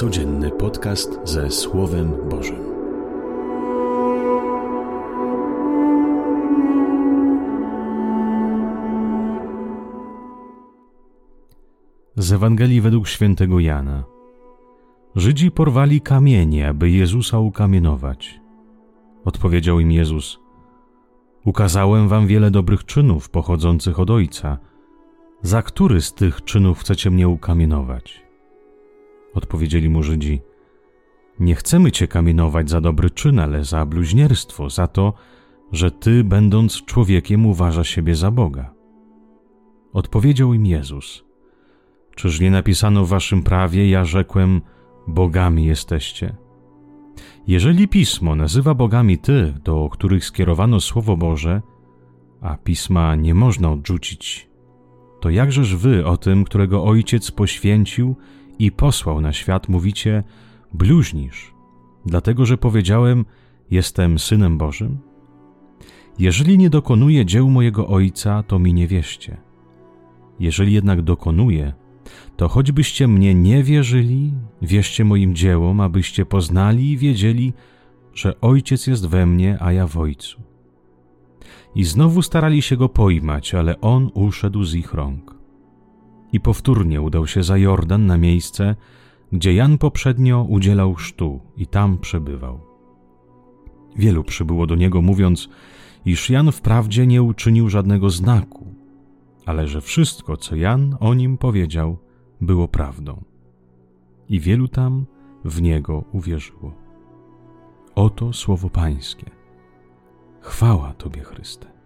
Codzienny podcast ze Słowem Bożym. Z Ewangelii według świętego Jana. Żydzi porwali kamienie, aby Jezusa ukamienować. Odpowiedział im Jezus: Ukazałem wam wiele dobrych czynów pochodzących od Ojca. Za który z tych czynów chcecie mnie ukamienować? Odpowiedzieli mu Żydzi: Nie chcemy cię kamienować za dobry czyn, ale za bluźnierstwo, za to, że ty, będąc człowiekiem, uważasz siebie za Boga. Odpowiedział im Jezus: Czyż nie napisano w waszym prawie, ja rzekłem, bogami jesteście? Jeżeli pismo nazywa bogami tych, do których skierowano Słowo Boże, a pisma nie można odrzucić, to jakżeż wy o tym, którego Ojciec poświęcił i posłał na świat, mówicie, bluźnisz, dlatego że powiedziałem, jestem synem Bożym? Jeżeli nie dokonuję dzieł mojego Ojca, to mi nie wierzcie. Jeżeli jednak dokonuję, to choćbyście mnie nie wierzyli, wierzcie moim dziełom, abyście poznali i wiedzieli, że Ojciec jest we mnie, a ja w Ojcu. I znowu starali się go pojmać, ale on uszedł z ich rąk. I powtórnie udał się za Jordan na miejsce, gdzie Jan poprzednio udzielał sztu i tam przebywał. Wielu przybyło do niego, mówiąc, iż Jan wprawdzie nie uczynił żadnego znaku, ale że wszystko, co Jan o nim powiedział, było prawdą. I wielu tam w niego uwierzyło. Oto słowo Pańskie. Chwała Tobie, Chryste.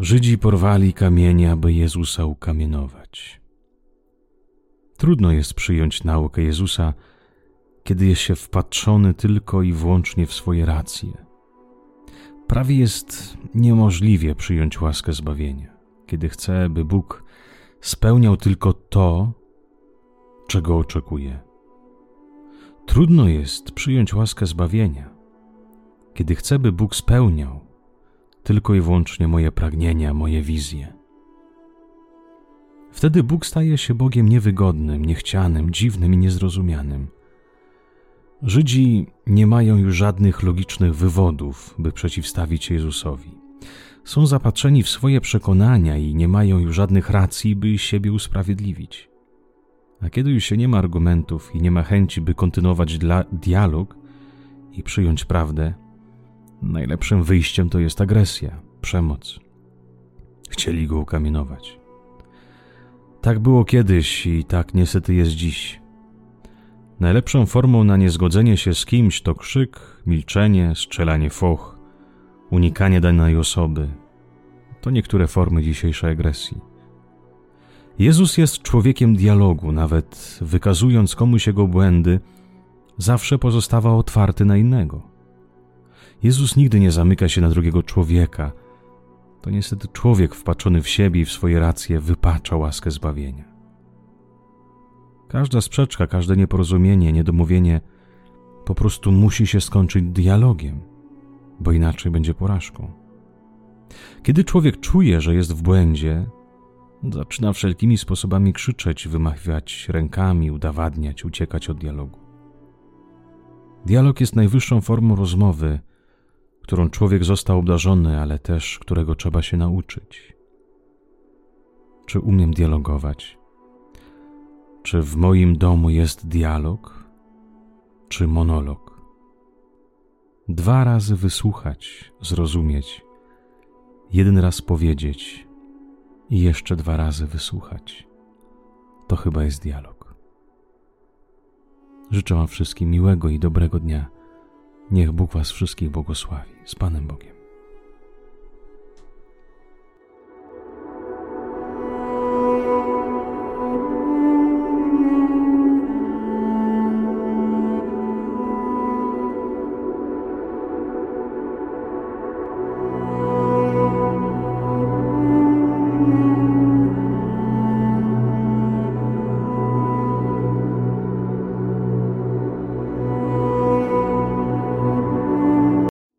Żydzi porwali kamienie, aby Jezusa ukamienować. Trudno jest przyjąć naukę Jezusa, kiedy jest się wpatrzony tylko i wyłącznie w swoje racje. Prawie jest niemożliwie przyjąć łaskę zbawienia, kiedy chce, by Bóg spełniał tylko to, czego oczekuje. Trudno jest przyjąć łaskę zbawienia, kiedy chcę, by Bóg spełniał tylko i wyłącznie moje pragnienia, moje wizje. Wtedy Bóg staje się Bogiem niewygodnym, niechcianym, dziwnym i niezrozumianym. Żydzi nie mają już żadnych logicznych wywodów, by przeciwstawić Jezusowi. Są zapatrzeni w swoje przekonania i nie mają już żadnych racji, by siebie usprawiedliwić. A kiedy już się nie ma argumentów i nie ma chęci, by kontynuować dialog i przyjąć prawdę, najlepszym wyjściem to jest agresja, przemoc. Chcieli go ukamienować. Tak było kiedyś i tak niestety jest dziś. Najlepszą formą na niezgodzenie się z kimś to krzyk, milczenie, strzelanie foch, unikanie danej osoby. To niektóre formy dzisiejszej agresji. Jezus jest człowiekiem dialogu, nawet wykazując komuś jego błędy, zawsze pozostawał otwarty na innego. Jezus nigdy nie zamyka się na drugiego człowieka. To niestety człowiek wpatrzony w siebie i w swoje racje wypacza łaskę zbawienia. Każda sprzeczka, każde nieporozumienie, niedomówienie po prostu musi się skończyć dialogiem, bo inaczej będzie porażką. Kiedy człowiek czuje, że jest w błędzie, zaczyna wszelkimi sposobami krzyczeć, wymawiać rękami, udowadniać, uciekać od dialogu. Dialog jest najwyższą formą rozmowy, którą człowiek został obdarzony, ale też którego trzeba się nauczyć. Czy umiem dialogować? Czy w moim domu jest dialog, czy monolog? Dwa razy wysłuchać, zrozumieć, jeden raz powiedzieć i jeszcze dwa razy wysłuchać. To chyba jest dialog. Życzę Wam wszystkim miłego i dobrego dnia Niech Bóg Was wszystkich błogosławi. Z Panem Bogiem.